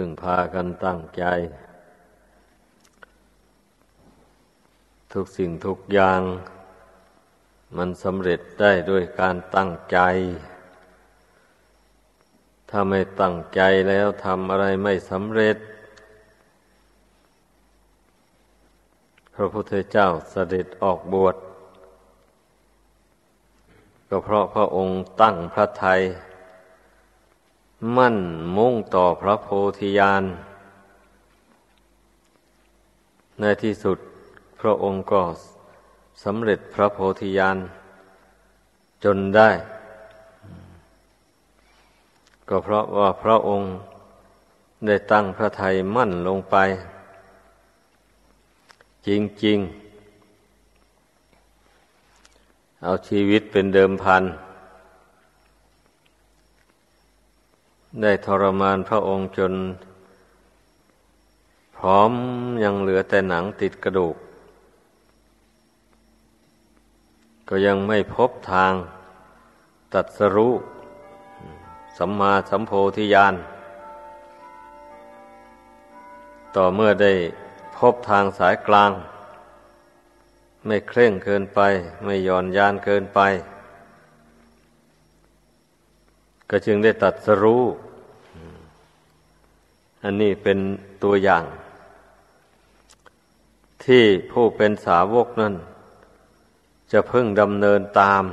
พึ่งพากันตั้งใจ ทุกสิ่งทุกอย่าง มันสำเร็จได้ด้วยการตั้งใจ ถ้าไม่ตั้งใจแล้วทำอะไรไม่สำเร็จ พระพุทธเจ้าเสด็จออกบวชก็เพราะพระองค์ตั้งพระไทย มั่นมุ่งต่อพระโพธิญาณ ในที่สุดพระองค์ก็สำเร็จพระโพธิญาณ จนได้ ก็เพราะว่าพระองค์ได้ตั้งพระไทยมั่นลงไป จริง ๆ เอาชีวิตเป็นเดิมพัน ได้ทรมานพระองค์จน พร้อมยังเหลือแต่หนังติดกระดูก ก็ยังไม่พบทางตัดสรู้สัมมาสัมโพธิญาณต่อเมื่อได้พบทางสายกลาง ไม่เคร่งเกินไป ไม่ย่อนยานเกินไป ก็จึงได้ตัดสรู้ อันนี้เป็นตัวอย่าง ที่ผู้เป็นสาวกนั้น จะพึ่งดำเนินตาม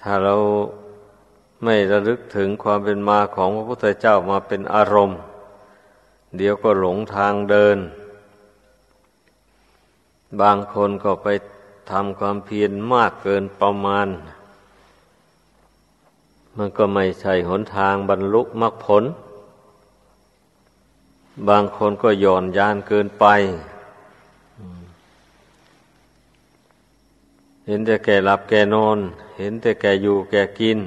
ถ้าเราไม่ระลึกถึงความเป็นมาของพระพุทธเจ้ามาเป็นอารมณ์ เดี๋ยวก็หลงทางเดิน บางคนก็ไปทำความเพียรมากเกินประมาณ มันก็ไม่ใช่หนทางบรรลุมรรคผล บางคนก็หย่อนยานเกินไป เห็นแต่แก่หลับแก่นอน เห็นแต่แก่อยู่แก่กิน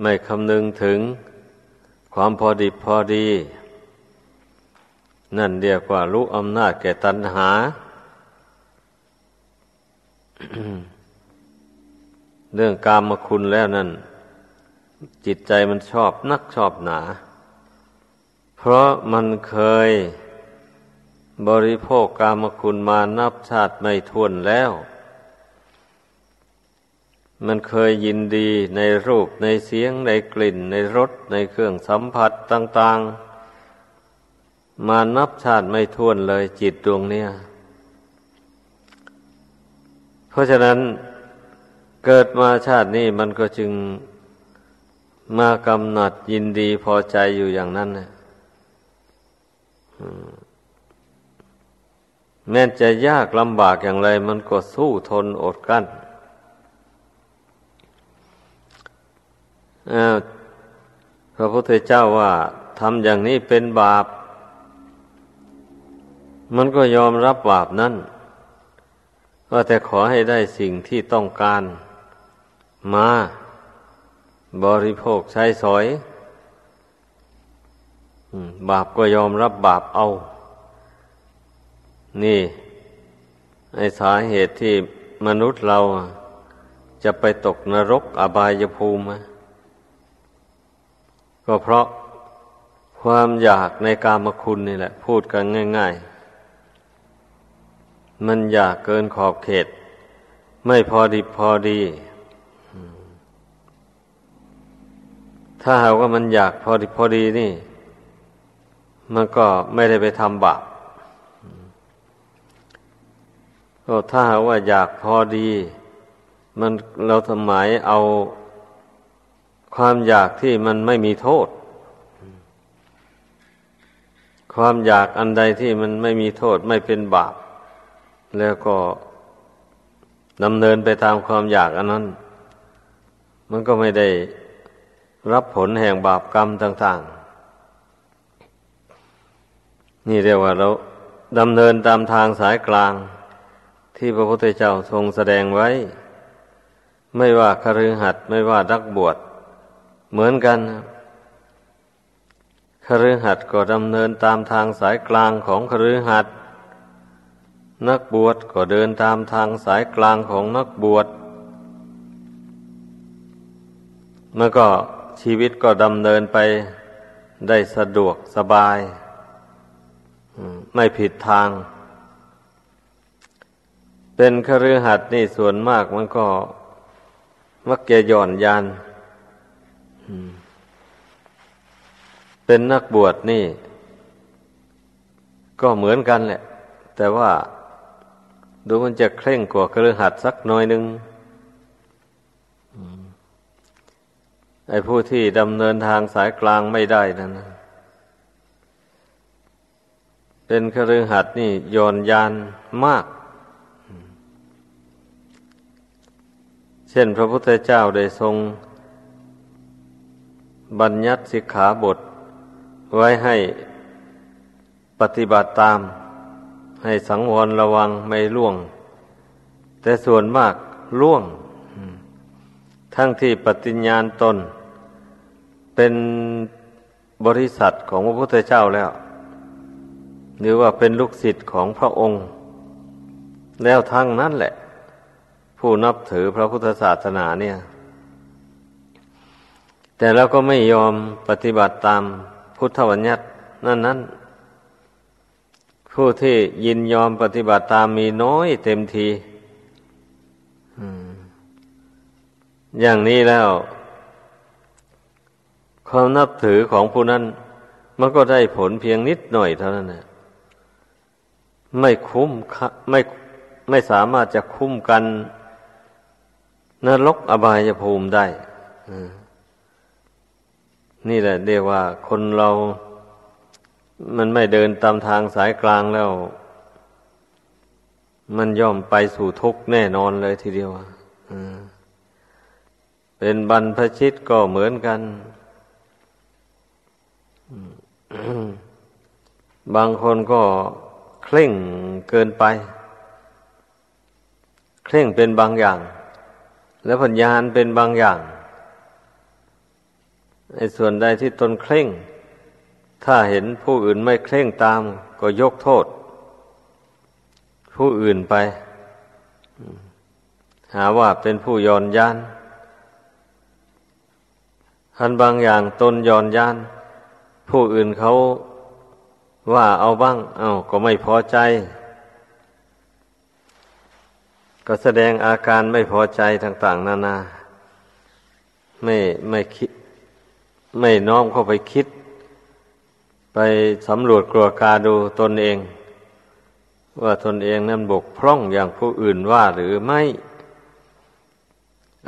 ไม่คำนึงถึงความพอดีพอดี นั่นเรียกว่ารู้อำนาจแก่ตัณหา เรื่องกามคุณแล้วนั่น จิตใจมันชอบนักชอบหนา เพราะมันเคยบริโภคกามคุณมานับชาติไม่ท้วนแล้ว มันเคยยินดีในรูปในเสียงในกลิ่น ในรสในเครื่องสัมผัสต่าง ๆ มานับชาติไม่ท้วนเลยจิตดวงเนี้ยเพราะฉะนั้น เกิดมาชาตินี้มันก็จึงมากำหนัดยินดีพอใจอยู่อย่างนั้นนะแม้จะยากลำบากอย่างไร มันก็สู้ทนอดกั้นพระพุทธเจ้าว่าทำอย่างนี้เป็นบาป มันก็ยอมรับบาปนั้น ก็แต่ขอให้ได้สิ่งที่ต้องการ มา บริโภคใช้สอยบาปก็ยอมรับบาปเอา นี่ไอสาเหตุที่มนุษย์เราจะไปตกนรกอบายภูมิ ก็เพราะความอยากในกามคุณนี่แหละ พูดกันง่าย ๆ มันอยากเกินขอบเขต ไม่พอดีพอดี ถ้าหากว่ามันอยากพอดีพอดีนี่ มันก็ไม่ได้ไปทำบาปก็ถ้าหากว่าอยากพอดี มันเราทำหมายเอาความอยากที่มันไม่มีโทษ ความอยากอันใดที่มันไม่มีโทษไม่เป็นบาป แล้วก็ดำเนินไปตามความอยากอันนั้น มันก็ไม่ได้ รับผลแห่งบาปกรรมต่าง ๆ นี่เรียกว่าเราดำเนินตามทางสายกลาง ที่พระพุทธเจ้าทรงแสดงไว้ ไม่ว่าคฤหัสถ์ไม่ว่าดักบวชเหมือนกันคฤหัสถ์ก็ดำเนินตามทางสายกลางของคฤหัสถ์นักบวชก็เดินตามทางสายกลางของนักบวชมันก็ ชีวิตก็ดำเนินไปได้สะดวกสบาย ไม่ผิดทาง เป็นคฤหัสถ์นี่ส่วนมากมันก็มักจะหย่อนยานเป็นนักบวชนี่ ก็เหมือนกันแหละ แต่ว่าดูมันจะเคร่งกว่าคฤหัสถ์สักหน่อยนึง ไอ้ผู้ที่ดำเนินทางสายกลางไม่ได้นั่นเป็นคฤหัสถ์นี่โยนยานมาก เช่นพระพุทธเจ้าได้ทรง บัญญัติสิกขาบท ไว้ให้ปฏิบัติตาม ให้สังวรระวังไม่ล่วง แต่ส่วนมากล่วง ทั้งที่ปฏิญญาณตน เป็นบริษัทของพระพุทธเจ้าแล้ว หรือว่าเป็นลูกศิษย์ของพระองค์ แล้วทั้งนั้นแหละ ผู้นับถือพระพุทธศาสนาเนี่ย แต่แล้วก็ไม่ยอมปฏิบัติตามพุทธวัญญัตินั่นนั้นผู้ที่ยินยอมปฏิบัติตามมีน้อยเต็มทีอย่างนี้แล้ว ความนับถือของผู้นั้น มันก็ได้ผลเพียงนิดหน่อยเท่านั้นนะไม่คุ้มไม่ไม่สามารถจะคุ้มกันนรกอบายภูมิได้นี่แหละเรียกว่าคนเรา มันไม่เดินตามทางสายกลางแล้ว มันย่อมไปสู่ทุกข์แน่นอนเลยทีเดียวเป็นบรรพชิตก็เหมือนกัน บางคนก็เคร่งเกินไป เคร่งเป็นบางอย่าง แล้วปัญญาเป็นบางอย่างในส่วนใดที่ตนเคร่ง ถ้าเห็นผู้อื่นไม่เคร่งตาม ก็ยกโทษ ผู้อื่นไป หาว่าเป็นผู้ยอนยานทันบางอย่างตนยอนยาน ผู้อื่นเขาว่าเอาบ้าง เอาก็ไม่พอใจ ก็แสดงอาการไม่พอใจต่าง ๆ นานา ไม่ไม่คิด ไม่น้อมเข้าไปคิด ไปสำรวจกลัวกาดูตนเอง ว่าตนเองนั้นบกพร่องอย่างผู้อื่นว่าหรือไม่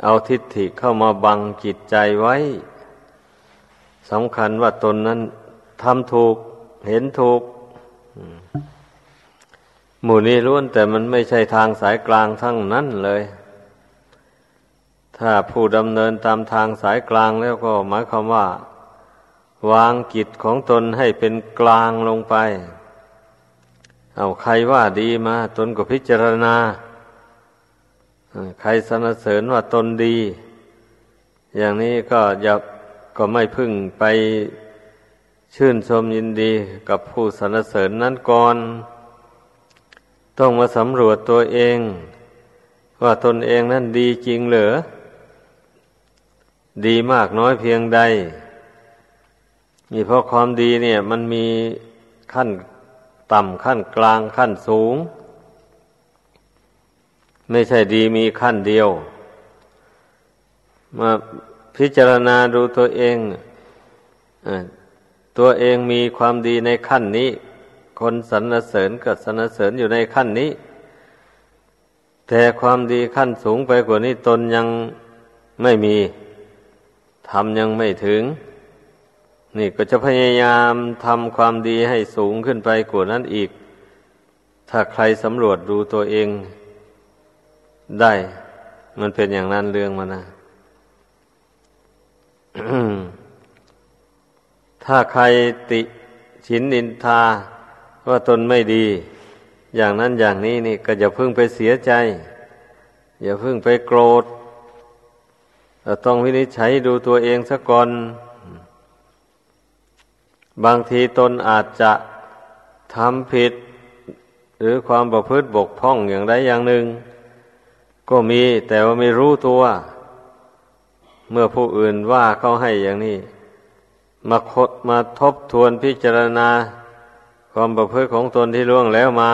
เอาทิฏฐิเข้ามาบังจิตใจไว้ สำคัญว่าตนนั้นทำถูกเห็นถูกหมู่นี้ล้วนแต่มันไม่ใช่ทางสายกลางทั้งนั้นเลย ถ้าผู้ดำเนินตามทางสายกลางแล้วก็หมายความว่า วางกิจของตนให้เป็นกลางลงไป เอาใครว่าดีมา ตนก็พิจารณา ใครสนเสริญว่าตนดี อย่างนี้ก็อย่า ก็ไม่พึ่งไปชื่นชมยินดีกับผู้สรรเสริญนั้นก่อน ต้องมาสำรวจตัวเอง ว่าตนเองนั้นดีจริงเหรือดีมากน้อยเพียงใด นี่เพราะความดีเนี่ย มันมีขั้นต่ำขั้นกลางขั้นสูง ไม่ใช่ดีมีขั้นเดียว มา พิจารณาดูตัวเองตัวเองมีความดีในขั้นนี้ คนสรรเสริญกับสรรเสริญอยู่ในขั้นนี้ แต่ความดีขั้นสูงไปกว่านี้ตนยังไม่มีทำยังไม่ถึง นี่ก็จะพยายามทำความดีให้สูงขึ้นไปกว่านั้นอีก ถ้าใครสำรวจดูตัวเองได้ มันเป็นอย่างนั้นเรื่องมันนะ ถ้าใครติฉินนินทา ว่าตนไม่ดี อย่างนั้นอย่างนี้นี่ก็อย่าพึ่งไปเสียใจ อย่าพึ่งไปโกรธเราต้องวินิจฉัยดูตัวเองซะก่อน บางทีตนอาจจะทำผิด หรือความประพฤติบกพร่องอย่างใดอย่างหนึ่ง ก็มีแต่ว่าไม่รู้ตัว เมื่อผู้อื่นว่าเขาให้อย่างนี้ มาคดมาทบทวนพิจารณา ความประพฤติของตนที่ล่วงแล้วมา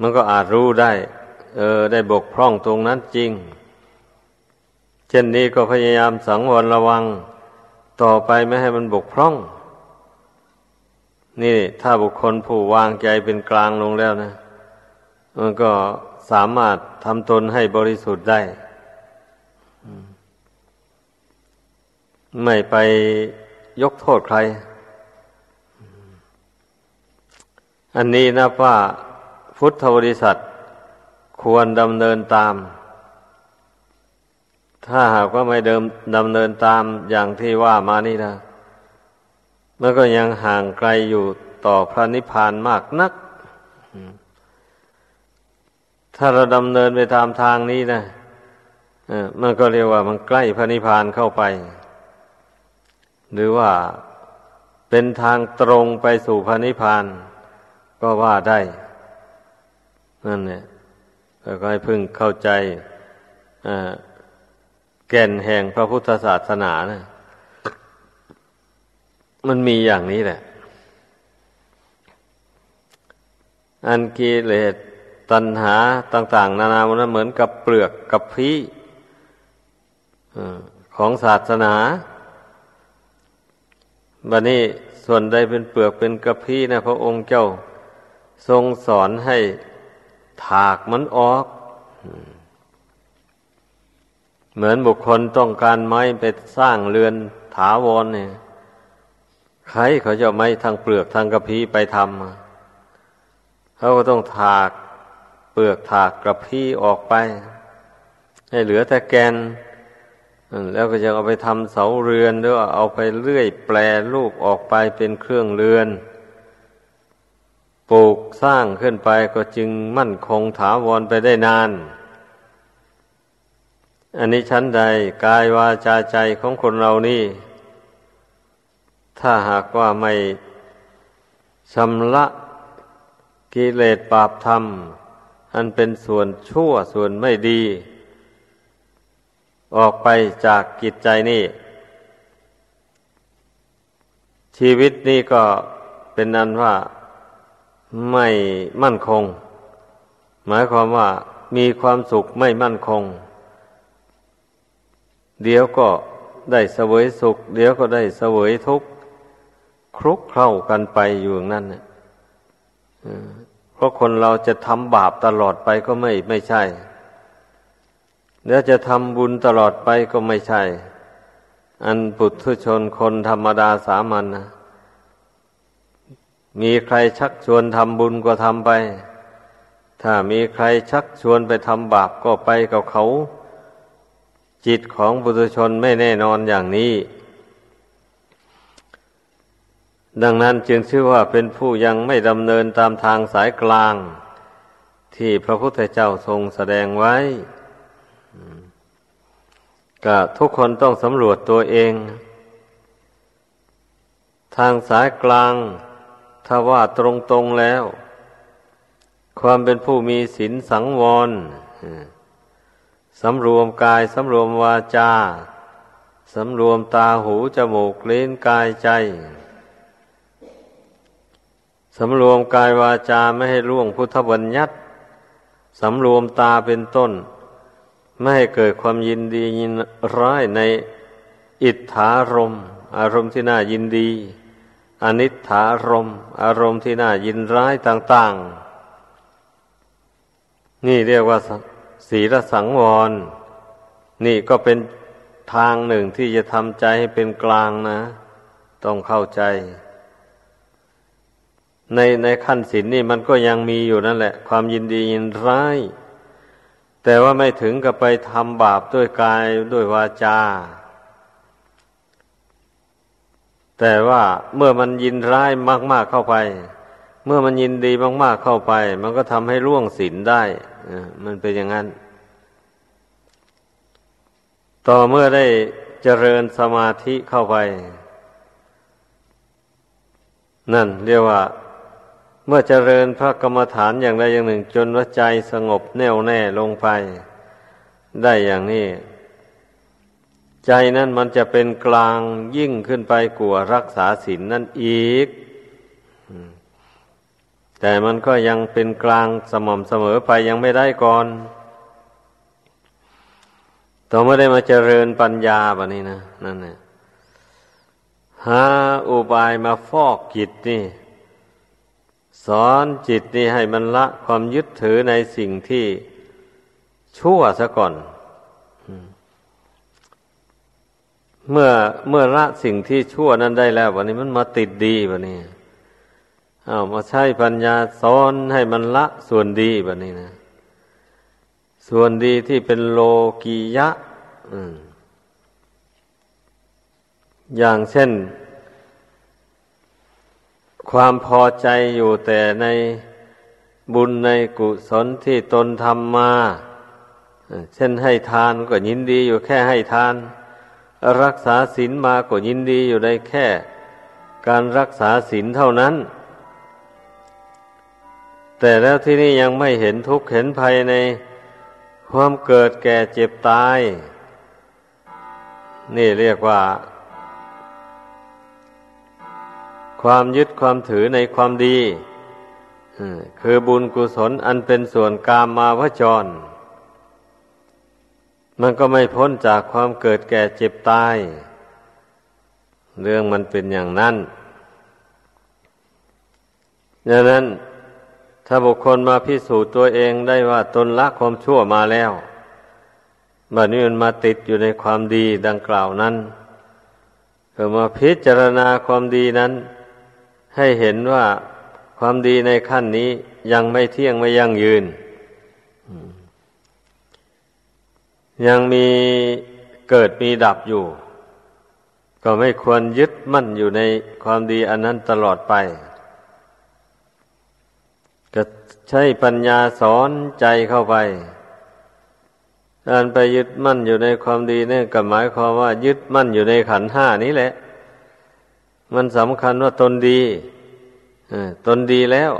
มันก็อาจรู้ได้ เออ ได้บกพร่องตรงนั้นจริง เช่นนี้ก็พยายามสังวรระวัง ต่อไปไม่ให้มันบกพร่อง นี่ถ้าบุคคลผู้วางใจเป็นกลางลงแล้วนะ มันก็สามารถทำตนให้บริสุทธิ์ได้ ไม่ไปยกโทษใคร อันนี้นะว่าพุทธบริษัทควรดำเนินตาม ถ้าหากว่าไม่เดิมดำเนินตามอย่างที่ว่ามานี่นะมันก็ยังห่างไกลอยู่ต่อพระนิพพานมากนัก ถ้าเราดำเนินไปตามทางนี้นะมันก็เรียกว่ามันใกล้พระนิพพานเข้าไป หรือว่าเป็นทางตรงไปสู่พระนิพพานก็ว่าได้ นั่นเนี่ยก็ให้พึ่งเข้าใจแก่นแห่งพระพุทธศาสนานะมันมีอย่างนี้แหละ อันกิเลสตัณหาต่าง ๆ นานามันเหมือนกับเปลือกกับพีของศาสนา บัดนี้ส่วนใดเป็นเปลือกเป็นกระพี้นะพระองค์เจ้า ทรงสอนให้ถากมันออก เหมือนบุคคลต้องการไม้ไปสร้างเรือนถาวรเนี่ยใครเขาจะไม้ทางเปลือกทางกระพี้ไปทำเขาก็ต้องถากเปลือกถากกระพี้ออกไป ให้เหลือแต่แกน แล้วก็จะเอาไปทำเสาเรือนหรือว่าเอาไปเลื่อยแปลรูปออกไปเป็นเครื่องเรือน ปลูกสร้างขึ้นไปก็จึงมั่นคงถาวรไปได้นาน อันนี้ชั้นใดกายวาจาใจของคนเรานี่ ถ้าหากว่าไม่ชำระกิเลสปาปธรรม อันเป็นส่วนชั่วส่วนไม่ดี ออกไปจากกิจใจนี่ ชีวิตนี้ก็เป็นนันว่าไม่มั่นคง หมายความว่ามีความสุขไม่มั่นคง เดี๋ยวก็ได้เสวยสุข เดี๋ยวก็ได้เสวยทุกข์คลุกเข้ากันไปอยู่อย่างนั้นเพราะคนเราจะทำบาปตลอดไปก็ไม่ไม่ใช่ แล้วจะทำบุญตลอดไปก็ไม่ใช่ อันปุถุชนคนธรรมดาสามัญนนะมีใครชักชวนทำบุญก็ทำไป ถ้ามีใครชักชวนไปทำบาปก็ไปกับเขา จิตของปุถุชนไม่แน่นอนอย่างนี้ ดังนั้นจึงชื่อว่าเป็นผู้ยังไม่ดำเนินตามทางสายกลาง ที่พระพุทธเจ้าทรงแสดงไว้ ก็ทุกคนต้องสำรวจตัวเอง ทางสายกลาง ถ้าว่าตรงๆแล้ว ความเป็นผู้มีศีลสังวรสำรวมกายสำรวมวาจาสำรวมตาหูจมูกลิ้นกายใจ สำรวมกายวาจาไม่ให้ล่วงพุทธบัญญัติ สำรวมตาเป็นต้น ไม่ให้เกิดความยินดียินร้ายในอิทธารม อารมณ์ที่น่ายินดี อนิถารม อารมณ์ที่น่ายินร้ายต่าง ๆ นี่เรียกว่าศีลสังวร นี่ก็เป็นทางหนึ่งที่จะทำใจให้เป็นกลางนะ ต้องเข้าใจ ในในขั้นศีลนี่มันก็ยังมีอยู่นั่นแหละ ความยินดียินร้าย แต่ว่าไม่ถึงกับไปทำบาปด้วยกายด้วยวาจา แต่ว่าเมื่อมันยินร้ายมากๆเข้าไป เมื่อมันยินดีมากๆเข้าไป มันก็ทำให้ร่วงศีลได้มันเป็นอย่างนั้น ต่อเมื่อได้เจริญสมาธิเข้าไป นั่นเรียกว่า เมื่อเจริญพระกรรมฐานอย่างใดอย่างหนึ่ง จนว่าใจสงบแน่วแน่ลงไป ได้อย่างนี้ ใจนั้นมันจะเป็นกลางยิ่งขึ้นไปกว่ารักษาศีลนนั่นอีก แต่มันก็ยังเป็นกลางสม่ำเสมอไปยังไม่ได้ก่อนต่อไม่ได้มาเจริญปัญญาแบบนี้นะนั่นเนี่ยหาอุบายมาฟอกจิตนี่ สอนจิตนี่ให้มันละความยึดถือในสิ่งที่ชั่วซะก่อน เมื่อเมื่อละสิ่งที่ชั่วนั้นได้แล้ววันนี้มันมาติดดีวันนี้เอามาใช้ปัญญาสอนให้มันละส่วนดีแบบนี้นะ ส่วนดีที่เป็นโลกียะอย่างเช่น ความพอใจอยู่แต่ในบุญในกุศลที่ตนทำมาเช่นให้ทานก็ยินดีอยู่แค่ให้ทาน รักษาศีลมาก็ยินดีอยู่ในแค่ การรักษาศีลเท่านั้น แต่แล้วที่นี่ยังไม่เห็นทุกข์เห็นภัยในความเกิดแก่เจ็บตาย นี่เรียกว่า ความยึดความถือในความดีคือบุญกุศลอันเป็นส่วนกามมาวจร มันก็ไม่พ้นจากความเกิดแก่เจ็บตาย เรื่องมันเป็นอย่างนั้นดังนั้นถ้าบุคคลมาพิสูจน์ตัวเองได้ว่าตนละความชั่วมาแล้วบัดนี้มันมาติดอยู่ในความดีดังกล่าวนั้นก็มาพิจารณาความดีนั้น ให้เห็นว่าความดีในขั้นนี้ยังไม่เที่ยงไม่ยั่งยืน ยังมีเกิดมีดับอยู่ ก็ไม่ควรยึดมั่นอยู่ในความดีอันนั้นตลอดไป ก็ใช้ปัญญาสอนใจเข้าไปการไปยึดมั่นอยู่ในความดีเนี่ยก็หมายความว่ายึดมั่นอยู่ในขันห้านี้แหละ มันสำคัญว่าตนดีตนดีแล้ว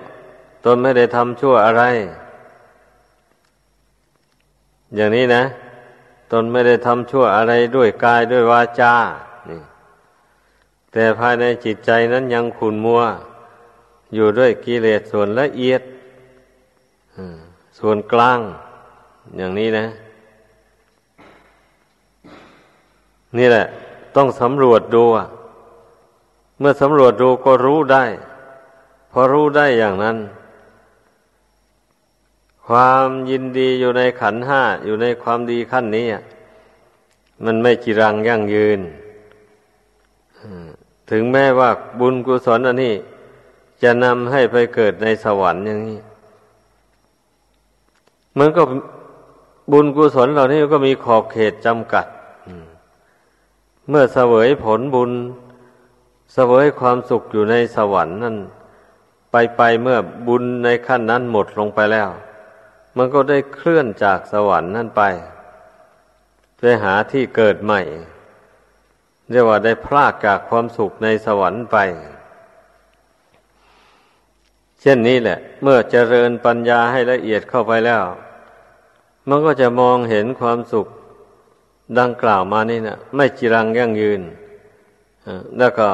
ตนไม่ได้ทำชั่วอะไร อย่างนี้นะ ตนไม่ได้ทำชั่วอะไรด้วยกายด้วยวาจาแต่ภายในจิตใจนั้นยังขุนมัว อยู่ด้วยกิเลสส่วนละเอียดส่วนกลาง อย่างนี้นะ นี่แหละ ต้องสำรวจดู เมื่อสำรวจดูก็รู้ได้ พอรู้ได้อย่างนั้น ความยินดีอยู่ในขันห้าอยู่ในความดีขั้นนี้มันไม่จีรังยั่งยืน ถึงแม้ว่าบุญกุศลอันนี้ จะนำให้ไปเกิดในสวรรค์อย่างนี้ มันก็บุญกุศลเหล่านี้ก็มีขอบเขตจำกัด เมื่อเสวยผลบุญ เสวยความสุขอยู่ในสวรรค์นั่น ไปไปเมื่อบุญในขั้นนั้นหมดลงไปแล้ว มันก็ได้เคลื่อนจากสวรรค์นั่นไปไปหาที่เกิดใหม่ เรียกว่าได้พลากจากความสุขในสวรรค์ไป เช่นนี้แหละ เมื่อเจริญปัญญาให้ละเอียดเข้าไปแล้ว มันก็จะมองเห็นความสุขดังกล่าวมานี่นะไม่จีรังยั่งยืนแล้วก็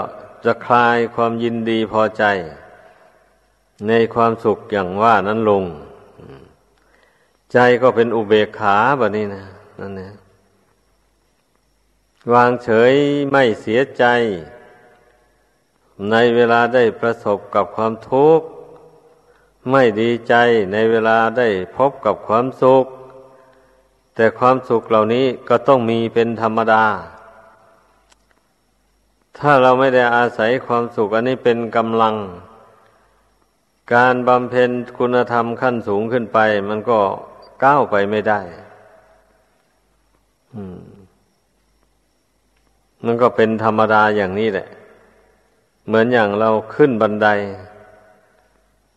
จะคลายความยินดีพอใจ ในความสุขอย่างว่านั้นลง ใจก็เป็นอุเบกขาแบบนี้นะนั่นนะวางเฉยไม่เสียใจ ในเวลาได้ประสบกับความทุกข์ ไม่ดีใจในเวลาได้พบกับความสุข แต่ความสุขเหล่านี้ก็ต้องมีเป็นธรรมดา ถ้าเราไม่ได้อาศัยความสุขอันนี้เป็นกำลัง การบำเพ็ญคุณธรรมขั้นสูงขึ้นไป มันก็ก้าวไปไม่ได้มันก็เป็นธรรมดาอย่างนี้แหละ เหมือนอย่างเราขึ้นบันได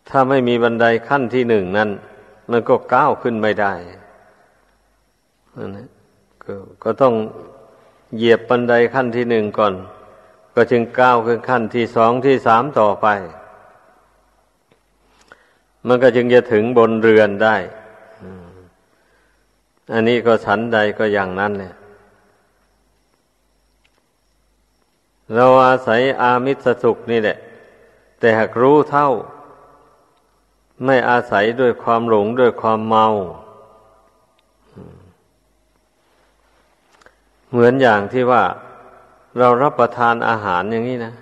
ถ้าไม่มีบันไดขั้นที่หนึ่งนั้น มันก็ก้าวขึ้นไม่ได้นะกก็ต้องเหยียบบันไดขั้นที่หนึ่งก่อน ก็จึงก้าวขึ้นขั้นที่สองที่สามต่อไป มันก็จึงจะถึงบนเรือนได้ อันนี้ก็ฉันใดก็อย่างนั้นเนี่ยเราอาศัยอามิสสุขนี่แหละ แต่หากรู้เท่า ไม่อาศัยด้วยความหลงด้วยความเมา เหมือนอย่างที่ว่า เรารับประทานอาหารอย่างนี้นะ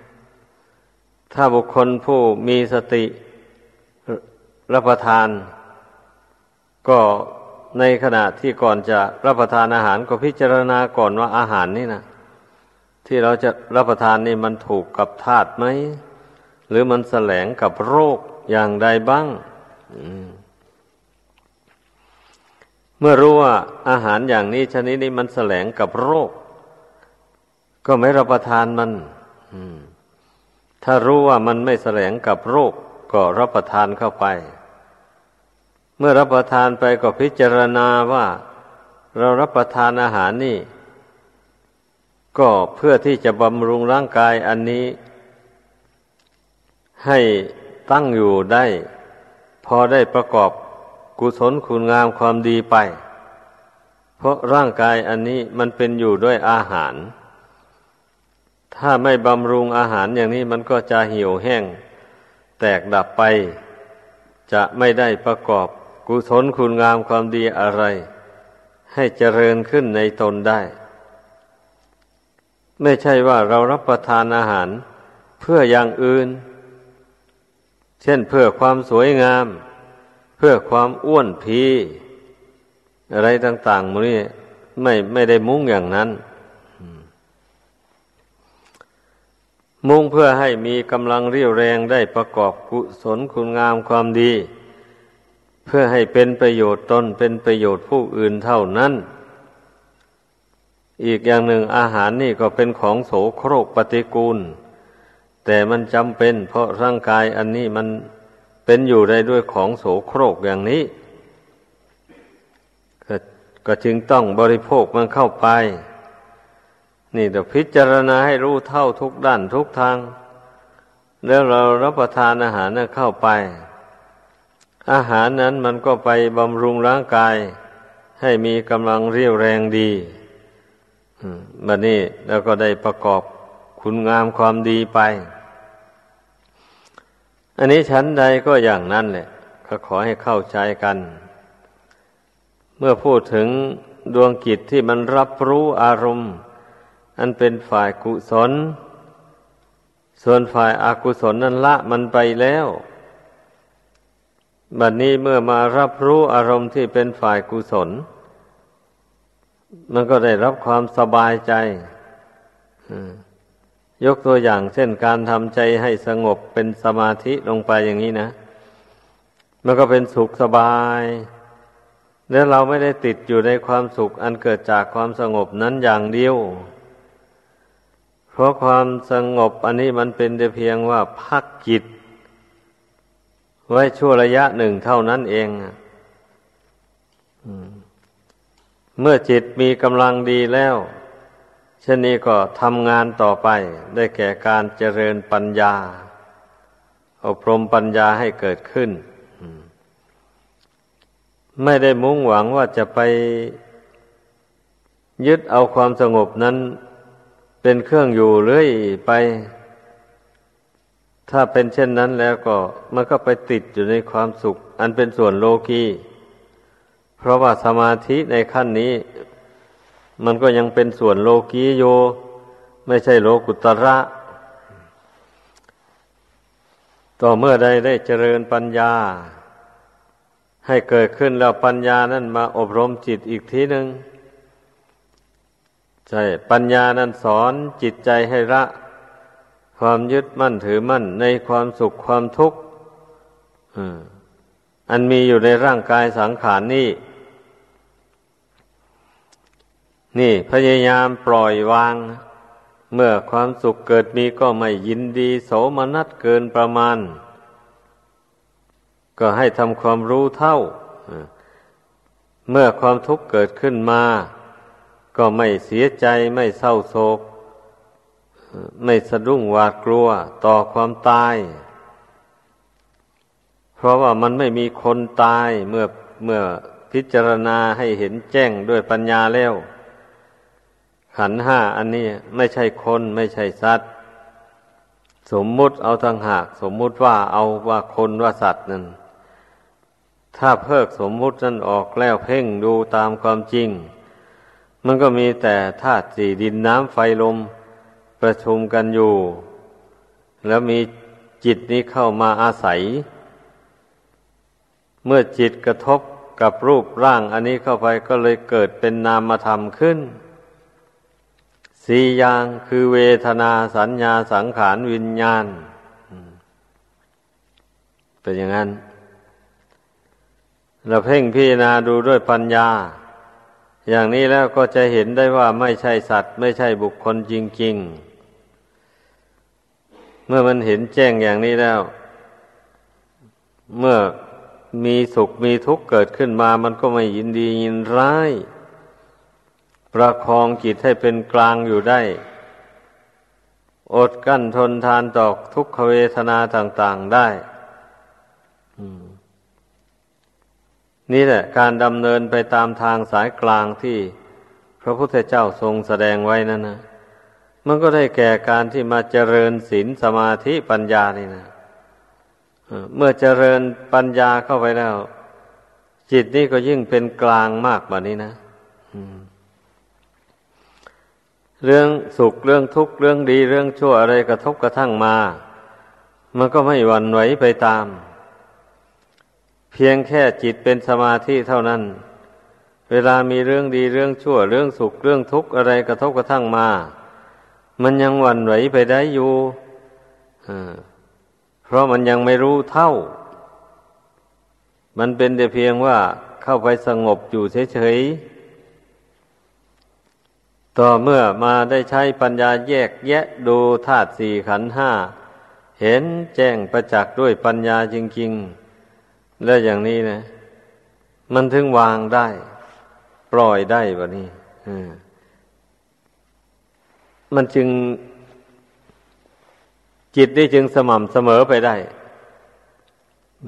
ถ้าบุคคลผู้มีสติรับประทาน ก็ในขณะที่ก่อนจะรับประทานอาหารก็พิจารณาก่อนว่าอาหารนี่นะที่เราจะรับประทานนี่มันถูกกับธาตุไหม หรือมันแสลงกับโรคอย่างใดบ้างเมื่อรู้ว่าอาหารอย่างนี้ชนิดนี้มันแสลงกับโรค ก็ไม่รับประทานมันถ้ารู้ว่ามันไม่แสลงกับโรคก็รับประทานเข้าไป เมื่อรับประทานไปก็พิจารณาว่า เรารับประทานอาหารนี่ ก็เพื่อที่จะบำรุงร่างกายอันนี้ ให้ตั้งอยู่ได้ พอได้ประกอบกุศลคุณงามความดีไป เพราะร่างกายอันนี้มันเป็นอยู่ด้วยอาหาร ถ้าไม่บำรุงอาหารอย่างนี้มันก็จะเหี่ยวแห้ง แตกดับไป จะไม่ได้ประกอบกุศลคุณงามความดีอะไร ให้เจริญขึ้นในตนได้ ไม่ใช่ว่าเรารับประทานอาหารเพื่ออย่างอื่น เช่นเพื่อความสวยงาม เพื่อความอ้วนพี อะไรต่างๆมันนี่ไม่ไม่ได้มุ่งอย่างนั้น มุ่งเพื่อให้มีกำลังเรียวแรงได้ประกอบกุศลคุณงามความดี เพื่อให้เป็นประโยชน์ตนเป็นประโยชน์ผู้อื่นเท่านั้น อีกอย่างหนึ่งอาหารนี่ก็เป็นของโสโครกปฏิกูล แต่มันจำเป็นเพราะร่างกายอันนี้มันเป็นอยู่ได้ด้วยของโสโครกอย่างนี้ ก็จึงต้องบริโภคมันเข้าไป นี่เดี๋ยวพิจารณาให้รู้เท่าทุกด้านทุกทาง แล้วเรารับประทานอาหารนั้นเข้าไป อาหารนั้นมันก็ไปบำรุงร่างกาย ให้มีกำลังเรียวแรงดีบัดนี้แล้วก็ได้ประกอบคุณงามความดีไป อันนี้ชั้นใดก็อย่างนั้นแหละก็ขอให้เข้าใจกัน เมื่อพูดถึงดวงกิจที่มันรับรู้อารมณ์ อันเป็นฝ่ายกุศล ส่วนฝ่ายอากุศลนั้นละมันไปแล้วบัดนนี้เมื่อมารับรู้อารมณ์ที่เป็นฝ่ายกุศล มันก็ได้รับความสบายใจยกตัวอย่างเช่นการทำใจให้สงบเป็นสมาธิลงไปอย่างนี้นะ มันก็เป็นสุขสบายแล้วเราไม่ได้ติดอยู่ในความสุขอันเกิดจากความสงบนั้นอย่างเดียว เพราะความสงบอันนี้มันเป็นแต่เพียงว่าพักจิต ไว้ชั่วระยะหนึ่งเท่านั้นเองอมเมื่อจิตมีกำลังดีแล้วเช่นนี้ก็ทำงานต่อไป ได้แก่การเจริญปัญญา อบรมปัญญาให้เกิดขึ้น ไม่ได้มุ่งหวังว่าจะไปยึดเอาความสงบนั้น เป็นเครื่องอยู่เรื่อยไป ถ้าเป็นเช่นนั้นแล้วก็มันก็ไปติดอยู่ในความสุข อันเป็นส่วนโลกีเพราะว่าสมาธิในขั้นนี้ มันก็ยังเป็นส่วนโลกีโยไม่ใช่โลกุตระ ต่อเมื่อใดได้เจริญปัญญา ให้เกิดขึ้นแล้วปัญญานั้นมาอบรมจิตอีกทีหนึ่ง ใช่ ปัญญานั้นสอนจิตใจให้ละ ความยึดมั่นถือมั่นในความสุขความทุกข์อันมีอยู่ในร่างกายสังขารนนี้นี่พยายามปล่อยวาง เมื่อความสุขเกิดมีก็ไม่ยินดีโสมนัสเกินประมาณ ก็ให้ทำความรู้เท่า เมื่อความทุกข์เกิดขึ้นมา ก็ไม่เสียใจไม่เศร้าโศก ไม่สะดุ้งหวาดกลัวต่อความตาย เพราะว่ามันไม่มีคนตายเมื่อเมื่อพิจารณาให้เห็นแจ้งด้วยปัญญาแล้ว ขันห้าอันนี้ไม่ใช่คนไม่ใช่สัตว์ สมมุติเอาทางหาก สมมุติว่าเอาว่าคนว่าสัตว์นั่นถ้าเพิกสมมุตินั้นออกแล้วเพ่งดูตามความจริง มันก็มีแต่ธาตุสี่ดินน้ำไฟลมประชุมกันอยู่ แล้วมีจิตนี้เข้ามาอาศัย เมื่อจิตกระทบกับรูปร่างอันนี้เข้าไปก็เลยเกิดเป็นนามธรรมขึ้น สี่อย่างคือเวทนาสัญญาสังขารวิญญาณ เป็นอย่างนั้นเราเพ่งพิจารณาดูด้วยปัญญา อย่างนี้แล้วก็จะเห็นได้ว่าไม่ใช่สัตว์ ไม่ใช่บุคคลจริง ๆ เมื่อมันเห็นแจ้งอย่างนี้แล้ว เมื่อมีสุขมีทุกข์เกิดขึ้นมา มันก็ไม่ยินดียินร้าย ประคองจิตให้เป็นกลางอยู่ได้ อดกั้นทนทานต่อทุกขเวทนาต่าง ๆได้ นี่แหละการดำเนินไปตามทางสายกลางที่พระพุทธเจ้าทรงแสดงไว้นั่นนะมันก็ได้แก่การที่มาเจริญศีลสมาธิปัญญานี่นะเมื่อเจริญปัญญาเข้าไปแล้ว จิตนี่ก็ยิ่งเป็นกลางมากแบบนี้นะเรื่องสุขเรื่องทุกข์เรื่องดีเรื่องชั่วอะไรกระทบกระทั่งมา มันก็ไม่หวั่นไหวไปตาม เพียงแค่จิตเป็นสมาธิเท่านั้น เวลามีเรื่องดีเรื่องชั่วเรื่องสุขเรื่องทุกข์อะไรกระทบกระทั่งมา มันยังหวั่นไหวไปได้อยู่เพราะมันยังไม่รู้เท่า มันเป็นแต่เพียงว่าเข้าไปสงบอยู่เฉยๆ ต่อเมื่อมาได้ใช้ปัญญาแยกแยะดูธาตุสี่ขันห้า เห็นแจ้งประจักษ์ด้วยปัญญาจริงๆ แล้วอย่างนี้นะ มันถึงวางได้ ปล่อยได้แบบนี้มันจึงจิตนี่จึงสม่ำเสมอไปได้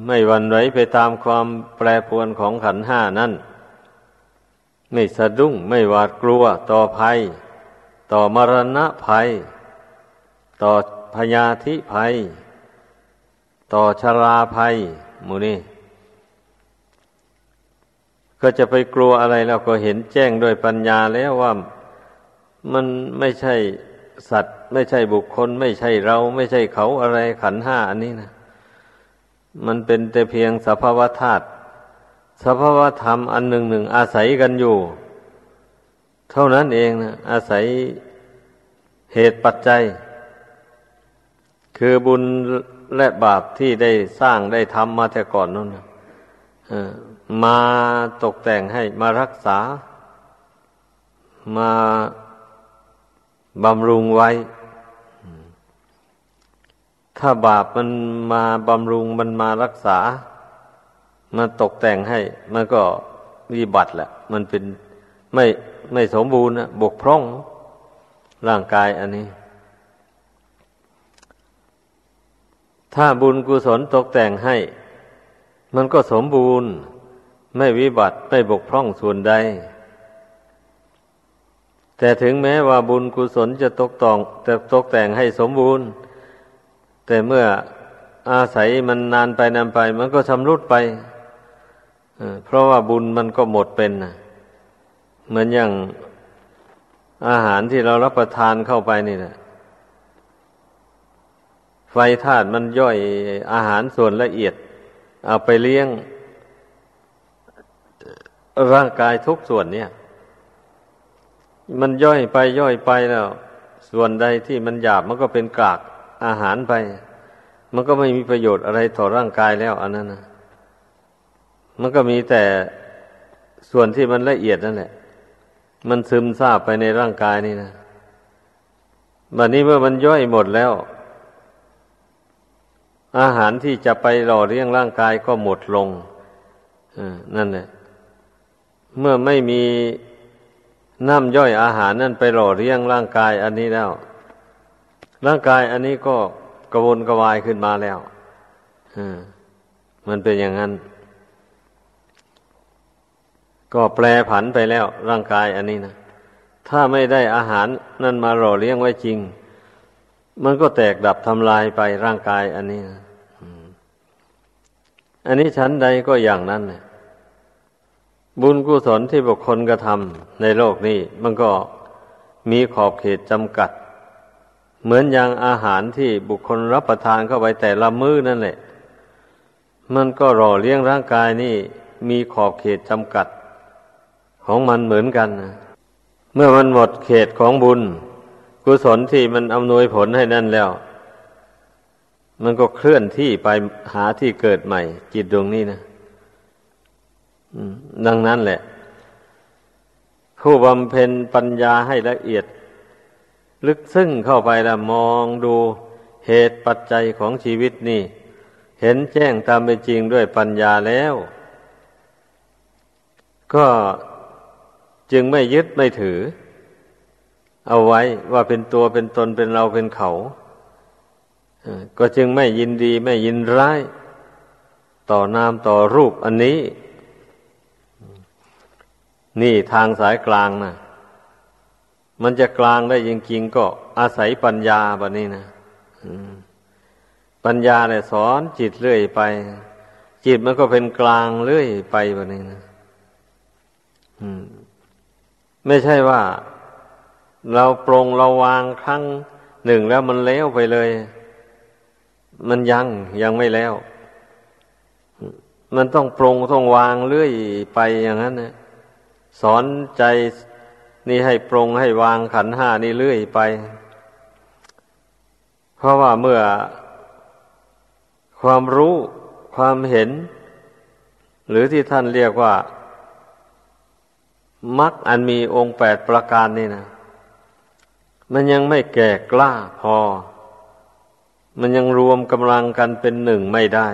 ไม่วันไหวไปตามความแปรปรวนของขันห้านั่น ไม่สะดุ้งไม่หวาดกลัวต่อภัย ต่อมรณะภัย ต่อพยาธิภัย ต่อชราภัยมูนี่ ก็จะไปกลัวอะไรเราก็เห็นแจ้งโดยปัญญาแล้วว่ามันไม่ใช่สัตว์ ไม่ใช่บุคคล ไม่ใช่เรา ไม่ใช่เขาอะไรขันห้าอันนี้นะมันเป็นแต่เพียงสภาวธาตุสภาวธรรมอันหนึ่งหนึ่งอาศัยกันอยู่ เท่านั้นเองนะอาศัยเหตุปัจจัย คือบุญและบาปที่ได้สร้างได้ทำมาแต่ก่อนนั่นนะ มาตกแต่งให้มารักษา มาบำรุงไว้ ถ้าบาปมันมาบำรุงมันมารักษามันตกแต่งให้ มันก็วิบัติแหละ มันเป็นไม่ไม่สมบูรณ์นะบกพร่องร่างกายอันนี้ ถ้าบุญกุศลตกแต่งให้ มันก็สมบูรณ์ ไม่วิบัติไม่บกพร่องส่วนใด แต่ถึงแม้ว่าบุญกุศลจะตกตองแต่ตกแต่งให้สมบูรณ์ แต่เมื่ออาศัยมันนานไปนานไป มันก็ชำรุดไปเพราะว่าบุญมันก็หมดเป็นเหมือนอย่างอาหารที่เรารับประทานเข้าไปนี่นะไฟธาตุมันย่อยอาหารส่วนละเอียด เอาไปเลี้ยง ร่างกายทุกส่วนเนี่ย มันย่อยไปย่อยไปแล้ว ส่วนใดที่มันหยาบมันก็เป็นกากอาหารไป มันก็ไม่มีประโยชน์อะไรต่อร่างกายแล้วอันนั้นนะมันก็มีแต่ส่วนที่มันละเอียดนั่นแหละ มันซึมซาบไปในร่างกายนี่นะบัดนี้เมื่อมันย่อยหมดแล้ว อาหารที่จะไปหล่อเลี้ยงร่างกายก็หมดลงนั่นแหละ เมื่อไม่มีน้ำย่อยอาหารนั่นไปหล่อเลี้ยงร่างกายอันนี้แล้ว ร่างกายอันนี้ก็กระวนกระวายขึ้นมาแล้วมันเป็นอย่างนั้น ก็แปลผันไปแล้วร่างกายอันนี้นะถ้าไม่ได้อาหารนั่นมาหล่อเลี้ยงไว้จริง มันก็แตกดับทำลายไปร่างกายอันนี้นะอันนี้ชั้นใดก็อย่างนั้นนะ บุญกุศลที่บุคคลกระทำในโลกนี้ มันก็มีขอบเขตจำกัด เหมือนอย่างอาหารที่บุคคลรับประทานเข้าไปแต่ละมื้อนั่นแหละ มันก็หล่อเลี้ยงร่างกายนี่มีขอบเขตจำกัด ของมันเหมือนกันนะเมื่อมันหมดเขตของบุญ กุศลที่มันอำนวยผลให้นั่นแล้ว มันก็เคลื่อนที่ไปหาที่เกิดใหม่ จิตดวงนี้นะ ดังนั้นแหละ ผู้บำเพ็ญปัญญาให้ละเอียด ลึกซึ้งเข้าไปแล้วมองดูเหตุปัจจัยของชีวิตนี่ เห็นแจ้งตามเป็นจริงด้วยปัญญาแล้ว ก็จึงไม่ยึดไม่ถือ เอาไว้ว่าเป็นตัวเป็นตนเป็นเราเป็นเขา ก็จึงไม่ยินดีไม่ยินร้าย ต่อนามต่อรูปอันนี้ นี่ทางสายกลางนะมันจะกลางได้จริงๆก็อาศัยปัญญาแบบนี้นะปัญญาเนี่ยสอนจิตเรื่อยไป จิตมันก็เป็นกลางเรื่อยไปแบบนี้นะไม่ใช่ว่า เราปรงเราวางครั้งหนึ่งแล้วมันแล้วไปเลย มันยังยังไม่แล้ว มันต้องปรงต้องวางเรื่อยไปอย่างนั้นนะ สอนใจนี่ให้ปรงให้วางขันห้านี่เรื่อยไป เพราะว่าเมื่อความรู้ความเห็น หรือที่ท่านเรียกว่ามักอันมีองค์แปดประการนี่นะมันยังไม่แก่กล้าพอ มันยังรวมกำลังกันเป็นหนึ่งไม่ได้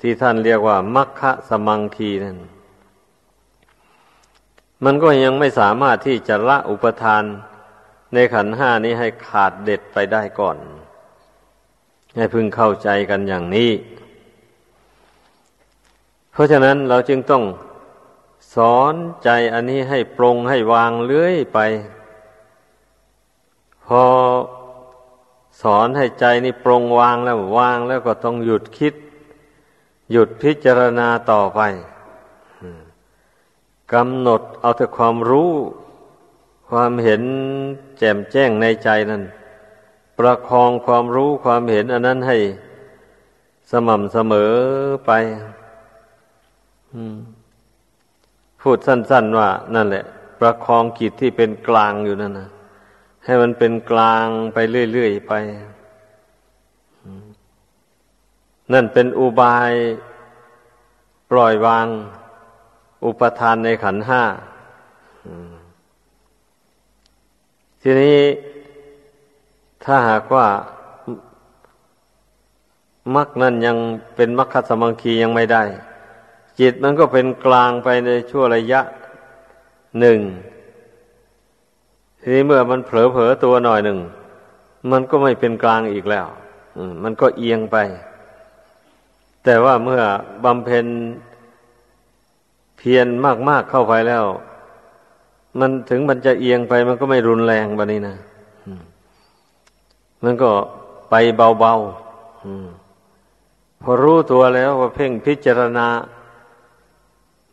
ที่ท่านเรียกว่ามัคคะสมังคีนั่น มันก็ยังไม่สามารถที่จะละอุปทานในขันห้านี้ให้ขาดเด็ดไปได้ก่อน ให้พึงเข้าใจกันอย่างนี้ เพราะฉะนั้นเราจึงต้องสอนใจอันนี้ให้ปรงให้วางเลื่อยไป พอสอนให้ใจนี่ปรงวางแล้ววางแล้วก็ต้องหยุดคิด หยุดพิจารณาต่อไป กำหนดเอาแต่ความรู้ ความเห็นแจ่มแจ้งในใจนั้น ประคองความรู้ความเห็นอันนั้นให้สม่ำเสมอไปอพูดสั้น ๆ ว่า นั่นแหละ ประคองจิตที่เป็นกลางอยู่นั่นนะให้มันเป็นกลางไปเรื่อย ๆ ไป นั่นเป็นอุบายปล่อยวาง อุปทานในขันห้าทีนี้ถ้าหากว่ามักนั่นยังเป็นมัคคสมังคียังไม่ได้ จิตมันก็เป็นกลางไปในชั่วระยะหนึ่งทีนี้เมื่อมันเผลอๆตัวหน่อยหนึ่ง มันก็ไม่เป็นกลางอีกแล้วมันก็เอียงไป แต่ว่าเมื่อบำเพ็ญ พียรมาก ๆ เข้าไปแล้ว มันถึงมันจะเอียงไป มันก็ไม่รุนแรงแบบนี้นะมันก็ไปเบาๆพอรู้ตัวแล้วว่าเพ่งพิจารณา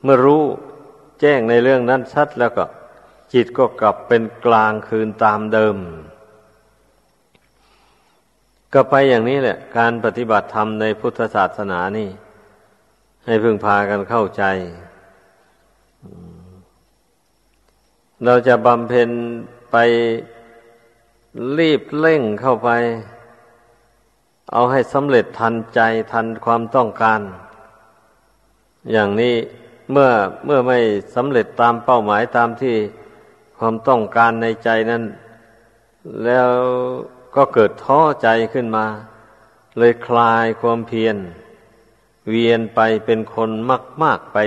เมื่อรู้แจ้งในเรื่องนั้นชัดแล้วก็ จิตก็กลับเป็นกลางคืนตามเดิม ก็ไปอย่างนี้แหละ การปฏิบัติธรรมในพุทธศาสนานี่ ให้พึงพากันเข้าใจ เราจะบำเพ็ญไปรีบเร่งเข้าไป เอาให้สำเร็จทันใจทันความต้องการ อย่างนี้เมื่อเมื่อไม่สำเร็จตามเป้าหมายตามที่ความต้องการในใจนั้น แล้วก็เกิดท้อใจขึ้นมา เลยคลายความเพียร เวียนไปเป็นคนมากมากไป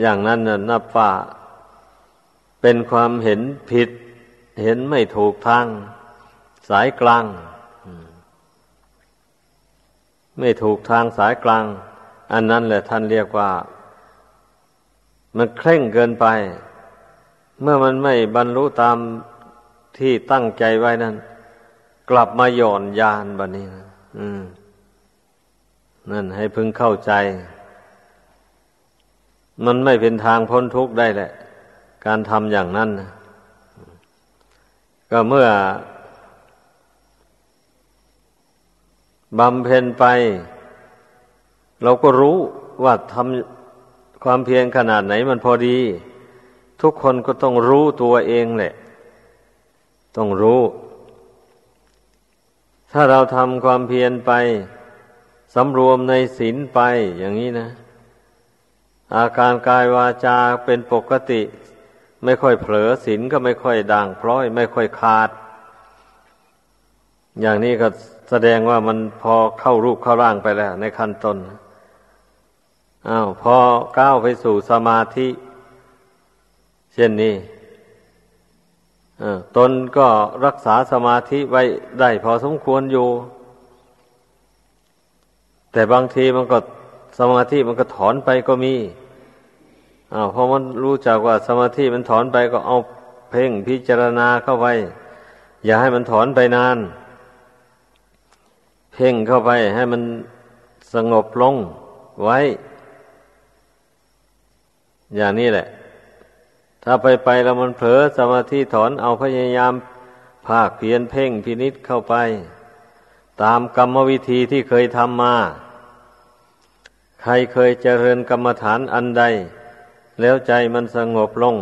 อย่างนั้นน่ะนับว่า เป็นความเห็นผิด เห็นไม่ถูกทาง สายกลาง ไม่ถูกทางสายกลาง อันนั้นแหละท่านเรียกว่า มันเคร่งเกินไป เมื่อมันไม่บรรลุตามที่ตั้งใจไว้นั้น กลับมาหย่อนยานบันนี้นะนั่นให้พึงเข้าใจ มันไม่เป็นทางพ้นทุกข์ได้แหละ การทำอย่างนั้น ก็เมื่อบำเพ็ญไป เราก็รู้ว่าทำความเพียรขนาดไหนมันพอดี ทุกคนก็ต้องรู้ตัวเองแหละ ต้องรู้ ถ้าเราทำความเพียรไปสำรวมในศีลไปอย่างนี้นะ อาการกายวาจาเป็นปกติ ไม่ค่อยเผลอศีลก็ไม่ค่อยด่างพร้อย ไม่ค่อยขาด อย่างนี้ก็แสดงว่ามันพอเข้ารูปเข้าร่างไปแล้ว ในขั้นต้นอ้าวพอก้าวไปสู่สมาธิ เช่นนี้ตนก็รักษาสมาธิไว้ได้พอสมควรอยู่ แต่บางทีมันก็สมาธิมันก็ถอนไปก็มี อ้าวพอมันรู้จักว่าสมาธิมันถอนไปก็เอาเพ่งพิจารณาเข้าไป อย่าให้มันถอนไปนาน เพ่งเข้าไปให้มันสงบลงไว้ อย่างนี้แหละ ถ้าไปไปแล้วมันเผลอสมาธิถอนเอาพยายามภาคเพียนเพ่งพินิษเข้าไป ตามกรรมวิธีที่เคยทำมา ใครเคยเจริญกรรมฐานอันใด แล้วใจมันสงบลง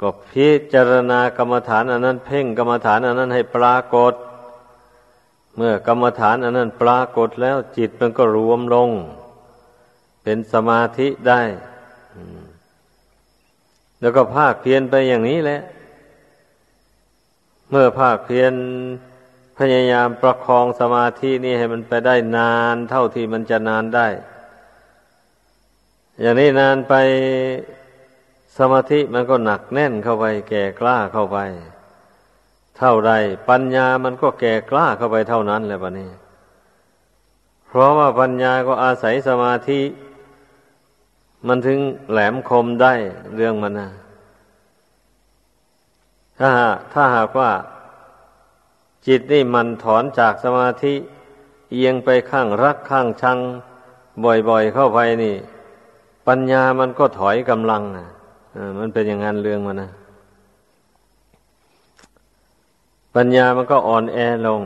ก็พิจารณากรรมฐานอันนั้น เพ่งกรรมฐานอันนั้นให้ปรากฏ เมื่อกรรมฐานอันนั้นปรากฏแล้วจิตมันก็รวมลง เป็นสมาธิได้แล้วก็ภาคเพียนไปอย่างนี้แหละ เมื่อภาคเพียนพยายามประคองสมาธินี่ให้มันไปได้นานเท่าที่มันจะนานได้ อย่างนี้นานไปสมาธิมันก็หนักแน่นเข้าไป แก่กล้าเข้าไป เท่าใดปัญญามันก็แก่กล้าเข้าไปเท่านั้นแหละปะนี้ เพราะว่าปัญญาก็อาศัยสมาธิ มันถึงแหลมคมได้เรื่องมันนะถ้าถ้าหากว่าจิตนี่มันถอนจากสมาธิ เอียงไปข้างรักข้างชัง บ่อยๆเข้าไปนี่ ปัญญามันก็ถอยกำลังอะมันเป็นอย่างนั้นเรื่องมันนะ ปัญญามันก็อ่อนแอลง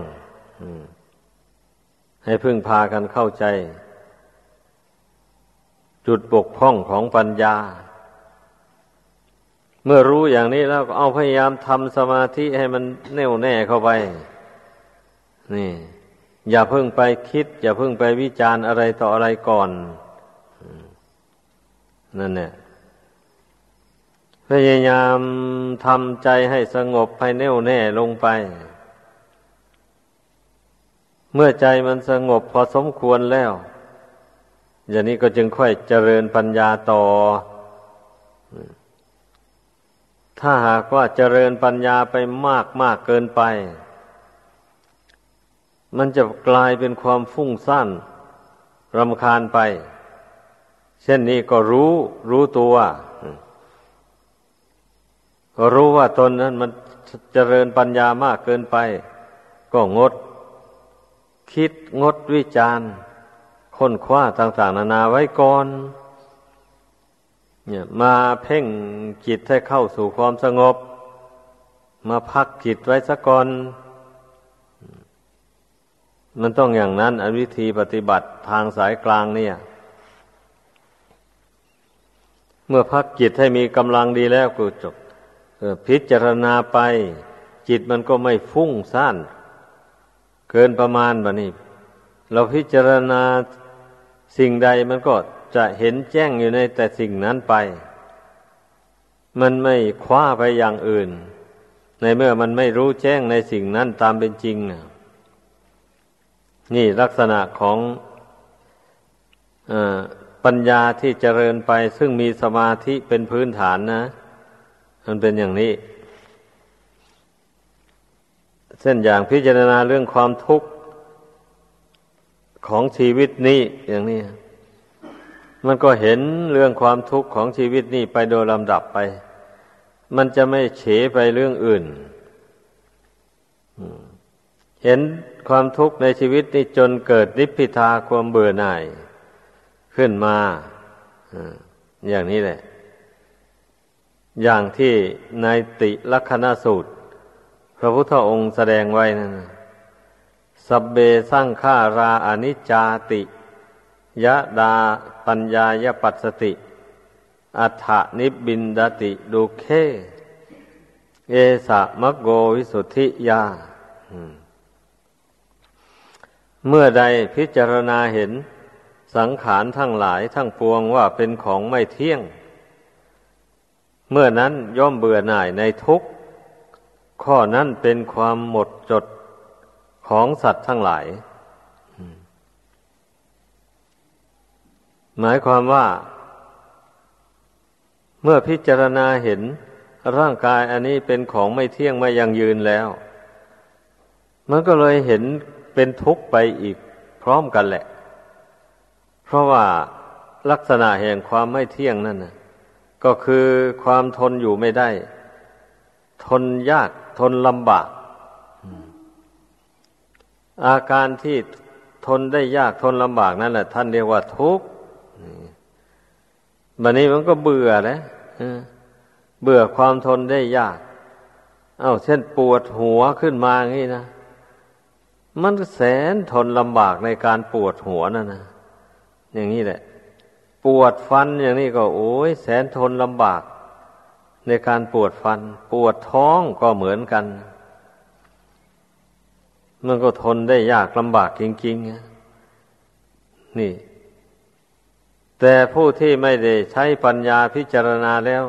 ให้พึ่งพากันเข้าใจ จุดบกพร่องของปัญญา เมื่อรู้อย่างนี้แล้วก็เอาพยายามทำสมาธิให้มันแน่วแน่เข้าไป นี่ อย่าเพิ่งไปคิด อย่าเพิ่งไปวิจารณ์อะไรต่ออะไรก่อน นั่นเนี่ยพยายามทำใจให้สงบให้แน่วแน่ลงไป เมื่อใจมันสงบพอสมควรแล้ว อย่างนี้ก็จึงค่อยเจริญปัญญาต่อ ถ้าหากว่าเจริญปัญญาไปมากมากเกินไป มันจะกลายเป็นความฟุ้งซ่านรำคาญไป เช่นนี้ก็รู้รู้ตัวก็รู้ว่าตนนั้นมันเจริญปัญญามากเกินไป ก็งด คิดงดวิจารณ์ค้นคว้าต่าง ๆ นานาไว้ก่อน เนี่ย มาเพ่งจิตให้เข้าสู่ความสงบ มาพักจิตไว้สักก่อน มันต้องอย่างนั้น อวิธีปฏิบัติทางสายกลางเนี่ย เมื่อพักจิตให้มีกำลังดีแล้วก็จบพิจารณาไป จิตมันก็ไม่ฟุ้งซ่านเกินประมาณบบนี้ เราพิจารณาสิ่งใดมันก็จะเห็นแจ้งอยู่ในแต่สิ่งนั้นไป มันไม่คว้าไปอย่างอื่น ในเมื่อมันไม่รู้แจ้งในสิ่งนั้นตามเป็นจริงนะนี่ลักษณะของอ ปัญญาที่เจริญไปซึ่งมีสมาธิเป็นพื้นฐานนะ มันเป็นอย่างนี้ เส้นอย่างพิจารณาเรื่องความทุกข์ของชีวิตนี้อย่างนี้ มันก็เห็นเรื่องความทุกข์ของชีวิตนี้ไปโดยลำดับไป มันจะไม่เฉไปเรื่องอื่น เห็นความทุกข์ในชีวิตนี้จนเกิดนิพพิทาความเบื่อหน่าย ขึ้นมาอย่างนี้แหละ อย่างที่ในติลักษณสูตร พระพุทธองค์แสดงไว้นั่นสับเบสร้างฆาราอนิจจาติ ยะดาปัญญายปัสสติ อัฏฐนิบินดติดุเค เอสะมะโกวิสุทธิยา เมื่อใดพิจารณาเห็น สังขารทั้งหลายทั้งปวงว่าเป็นของไม่เที่ยง เมื่อนั้นย่อมเบื่อหน่ายในทุกข้อนั้นเป็นความหมดจดของสัตว์ทั้งหลาย หมายความว่า เมื่อพิจารณาเห็นร่างกายอันนี้เป็นของไม่เที่ยงไม่ยังยืนแล้ว มันก็เลยเห็นเป็นทุกข์ไปอีกพร้อมกันแหละ ราะว่าลักษณะแห่งความไม่เที่ยงนั่นนะก็คือความทนอยู่ไม่ได้ ทนยากทนลำบาก อาการที่ทนได้ยากทนลำบากนั่นแหละ ท่านเรียกว่าทุกข์บันนี้มันก็เบื่อแล้วเบื่อความทนได้ยาก เอา้าเช่นปวดหัวขึ้นมาอย่างนี้นะ มันแสนทนลำบากในการปวดหัวนั่นนะ อย่างนี้แหละ ปวดฟันอย่างนี้ก็โอ้ยแสนทนลำบาก ในการปวดฟัน ปวดท้องก็เหมือนกัน มันก็ทนได้ยากลำบากจริงๆนี่ แต่ผู้ที่ไม่ได้ใช้ปัญญาพิจารณาแล้ว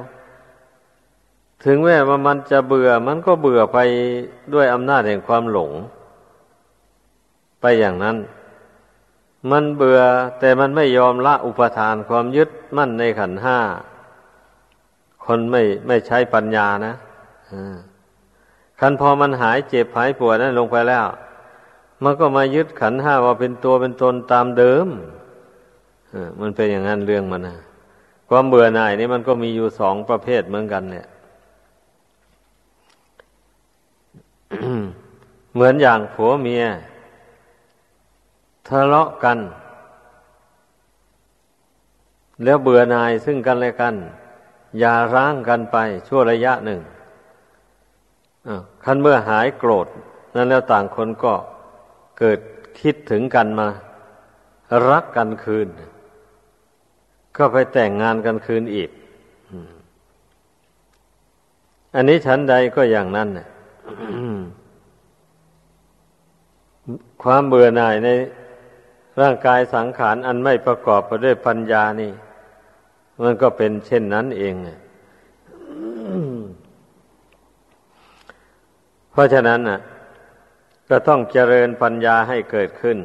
ถึงแม้ว่ามันจะเบื่อ มันก็เบื่อไปด้วยอำนาจแห่งความหลง ไปอย่างนั้น มันเบื่อแต่มันไม่ยอมละอุปทานความยึดมั่นในขันห้า คนไม่ไม่ใช้ปัญญานะคันพอมันหายเจ็บหายปวดนั่นลงไปแล้ว มันก็มายึดขันห้าว่าเป็นตัวเป็นตนตามเดิมมันเป็นอย่างนั้นเรื่องมันนะความเบื่อหน่ายนี่มันก็มีอยู่สองประเภทเหมือนกัน เนี่ยเหมือนอย่างผัวเมีย ทะเลาะกัน แล้วเบื่อหน่ายซึ่งกันและกัน อย่าร้างกันไปชั่วระยะหนึ่งคันเมื่อหายโกรธ นั้นแล้วต่างคนก็เกิดคิดถึงกันมา รักกันคืน ก็ไปแต่งงานกันคืนอีก อันนี้ชั้นใดก็อย่างนั้นความเบื่อหน่ายใน ร่างกายสังขารอันไม่ประกอบไปด้วยปัญญานี่ มันก็เป็นเช่นนั้นเอง เพราะฉะนั้นน่ะ ก็ต้องเจริญปัญญาให้เกิดขึ้น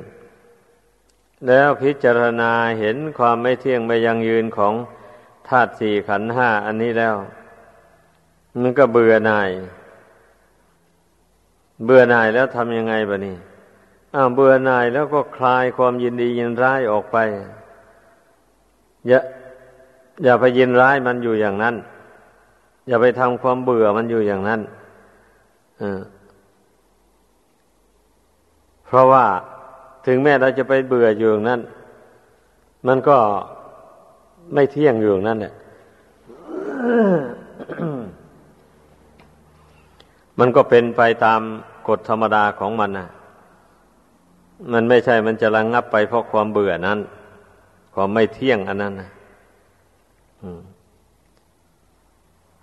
แล้วพิจารณาเห็นความไม่เที่ยงไม่ยังยืนของธาตุสี่ขันห้าอันนี้แล้ว มันก็เบื่อหน่าย เบื่อหน่ายแล้วทำยังไงบะนี่ เบื่อหน่ายแล้วก็คลายความยินดียินร้ายออกไป อย่าอย่าไปยินร้ายมันอยู่อย่างนั้น อย่าไปทำความเบื่อมันอยู่อย่างนั้นเพราะว่าถึงแม้เราจะไปเบื่ออยู่อย่างนั้น มันก็ไม่เที่ยงอยู่อย่างนั้นแหละมันก็เป็นไปตามกฎธรรมดาของมันนะ มันไม่ใช่มันจะระงงับไปเพราะความเบื่อนั้น ความไม่เที่ยงอันนั้นนะ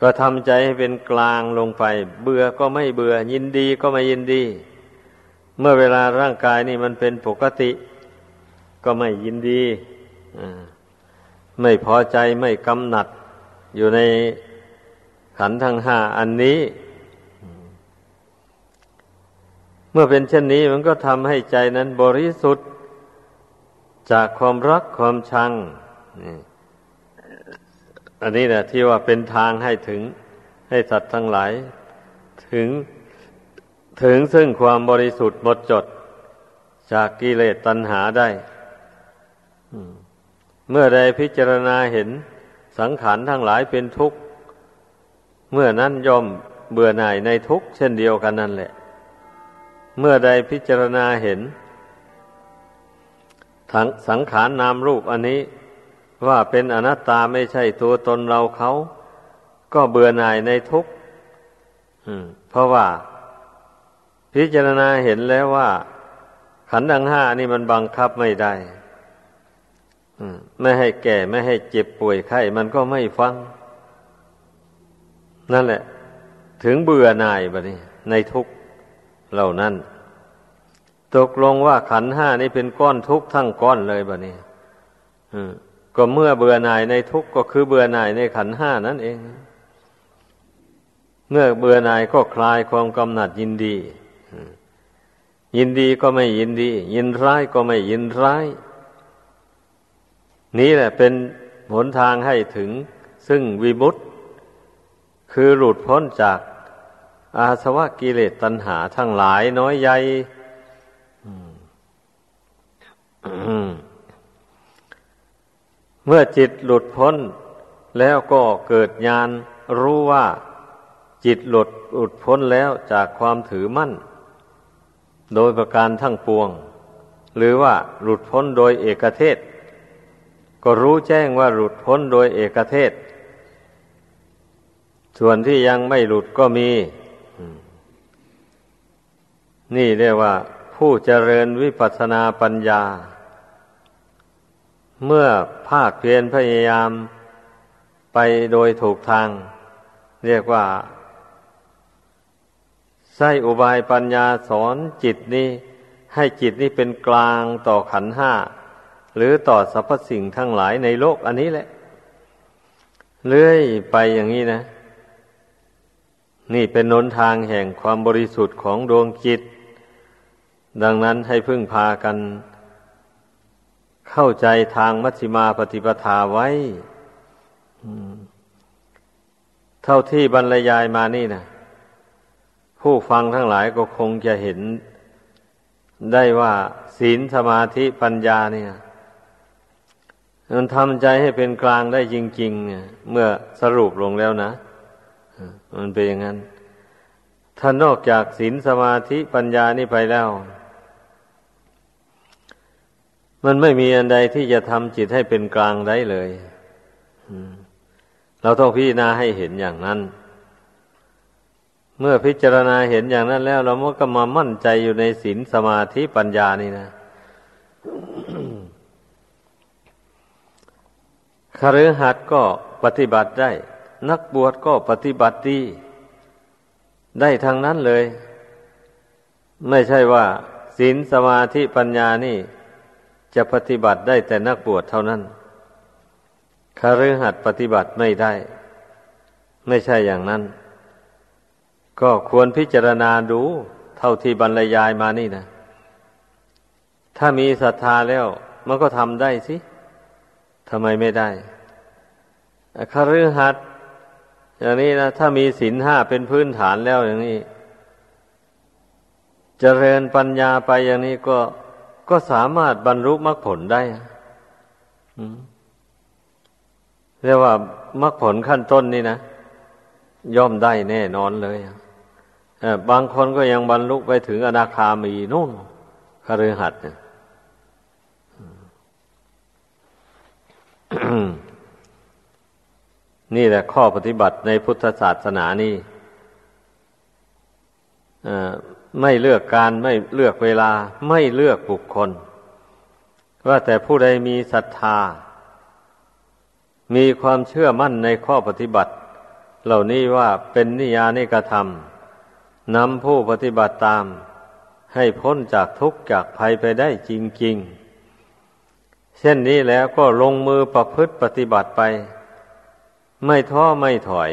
ก็ทำใจให้เป็นกลางลงไป เบื่อก็ไม่เบื่อ ยินดีก็ไม่ยินดี เมื่อเวลาร่างกายนี่มันเป็นปกติ ก็ไม่ยินดีไม่พอใจไม่กำหนัด อยู่ในขันทั้งห้าอันนี้ มื่อเป็นเช่นนี้มันก็ทำให้ใจนั้นบริสุทธิ์ จากความรักความชัง อันนี้แหละที่ว่าเป็นทางให้ถึงให้สัตว์ทั้งหลาย ถึงถึงซึ่งความบริสุทธิ์หมดจด จากกิเลสตัณหาได้ เมื่อใดพิจารณาเห็นสังขารทั้งหลายเป็นทุกข์ เมื่อนั้นย่อมเบื่อหน่ายในทุกข์เช่นเดียวกันนั่นแหละ เมื่อใดพิจารณาเห็นถังสังขารนนามรูปอันนี้ ว่าเป็นอนัตตาไม่ใช่ตัวตนเราเขา ก็เบื่อหน่ายในทุกข์เพราะว่า พิจารณาเห็นแล้วว่า ขันธ์ดังห้านี่มันบังคับไม่ได้ไม่ให้แก่ไม่ให้เจ็บป่วยไข้มันก็ไม่ฟัง นั่นแหละ ถึงเบื่อหน่ายบะนี่ในทุก เหล่านั้น ตกลงว่าขันห้านี้เป็นก้อนทุกข์ทั้งก้อนเลยบะนี่ยก็เมื่อเบื่อหน่ายในทุกก็คือเบื่อหน่ายในขันห้านั่นเอง เมื่อเบื่อหน่ายก็คลายความกำหนัดยินดี ยินดีก็ไม่ยินดี ยินร้ายก็ไม่ยินร้าย นี้แหละเป็นหนทางให้ถึงซึ่งวิมุตติคือหลุดพ้นจาก อาสวะกิเลสตัณหาทั้งหลายน้อยใหญ่เมื่อจิตหลุดพ้น แล้วก็เกิดญาณรู้ว่าจิตหลุดหลุดพ้นแล้วจากความถือมั่น โดยประการทั้งปวง หรือว่าหลุดพ้นโดยเอกเทศ ก็รู้แจ้งว่าหลุดพ้นโดยเอกเทศ ส่วนที่ยังไม่หลุดก็มี นี่เรียกว่า ผู้เจริญวิปัสสนาปัญญา เมื่อภาคเพียรพยายามไปโดยถูกทาง เรียกว่าใช้อุบายปัญญาสอนจิตนี้ ให้จิตนี้เป็นกลางต่อขันห้า หรือต่อสรรพสิ่งทั้งหลายในโลกอันนี้แหละ เลื่อยไปอย่างนี้นะ นี่เป็นนนทางแห่งความบริสุทธิ์ของดวงจิต ดังนั้นให้พึ่งพากัน เข้าใจทางมัชฌิมาปฏิปทาไว้เท่าที่บรรยายมานี่นะผู้ฟังทั้งหลายก็คงจะเห็นได้ว่าศีลสมาธิปัญญาเนี่ย มันทำใจให้เป็นกลางได้จริง ๆ เนี่ย เมื่อสรุปลงแล้วนะมันเป็นอย่างนั้นถ้านอกจากศีลสมาธิปัญญานี่ไปแล้ว มันไม่มีอันใดที่จะทำจิตให้เป็นกลางได้เลยเราต้องพิจารณาให้เห็นอย่างนั้น เมื่อพิจารณาเห็นอย่างนั้นแล้ว เราก็มามั่นใจอยู่ในศีลสมาธิปัญญานี่นะคฤหัสถ์ก็ปฏิบัติได้ นักบวชก็ปฏิบัติดีได้ทางนั้นเลย ไม่ใช่ว่าศีลสมาธิปัญญานี่ จะปฏิบัติได้แต่นักบวชเท่านั้นคฤหัสถ์ปฏิบัติไม่ได้ ไม่ใช่อย่างนั้น ก็ควรพิจารณาดู เท่าที่บรรยายมานี่นะ ถ้ามีศรัทธาแล้ว มันก็ทำได้สิทำไมไม่ได้คฤหัสถ์อย่างนี้นะถ้ามีศีลห้าเป็นพื้นฐานแล้วอย่างนี้จเจริญปัญญาไปอย่างนี้ก็ ก็สามารถบรรลุมรรคผลได้เรียกว่ามรรคผลขั้นต้นนี่นะย่อมได้แน่นอนเลยบางคนก็ยังบรรลุไปถึงอนาคามีนู่นคฤหัสถ์เนี่ยนี่แหละข้อปฏิบัติในพุทธศาสนานี่ ไม่เลือกการไม่เลือกเวลาไม่เลือกบุคคล ว่าแต่ผู้ใดมีศรัทธา มีความเชื่อมั่นในข้อปฏิบัติ เหล่านี้ว่าเป็นนิยานิกระทำนำผู้ปฏิบัติตาม ให้พ้นจากทุกข์จากภัยไปได้จริง ๆ เช่นนี้แล้วก็ลงมือประพฤติปฏิบัติไป ไม่ท้อไม่ถอย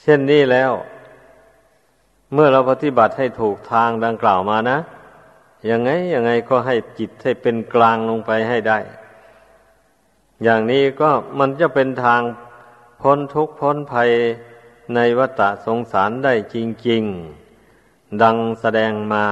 เช่นนี้แล้ว มื่อเราปฏิบัติให้ถูกทางดังกล่าวมานะ ยังไงยังไงก็ให้จิตให้เป็นกลางลงไปให้ได้ อย่างนี้ก็มันจะเป็นทางพ้นทุกข์พ้นภัยในวัฏสงสารได้จริง ๆ ดังแสดงมา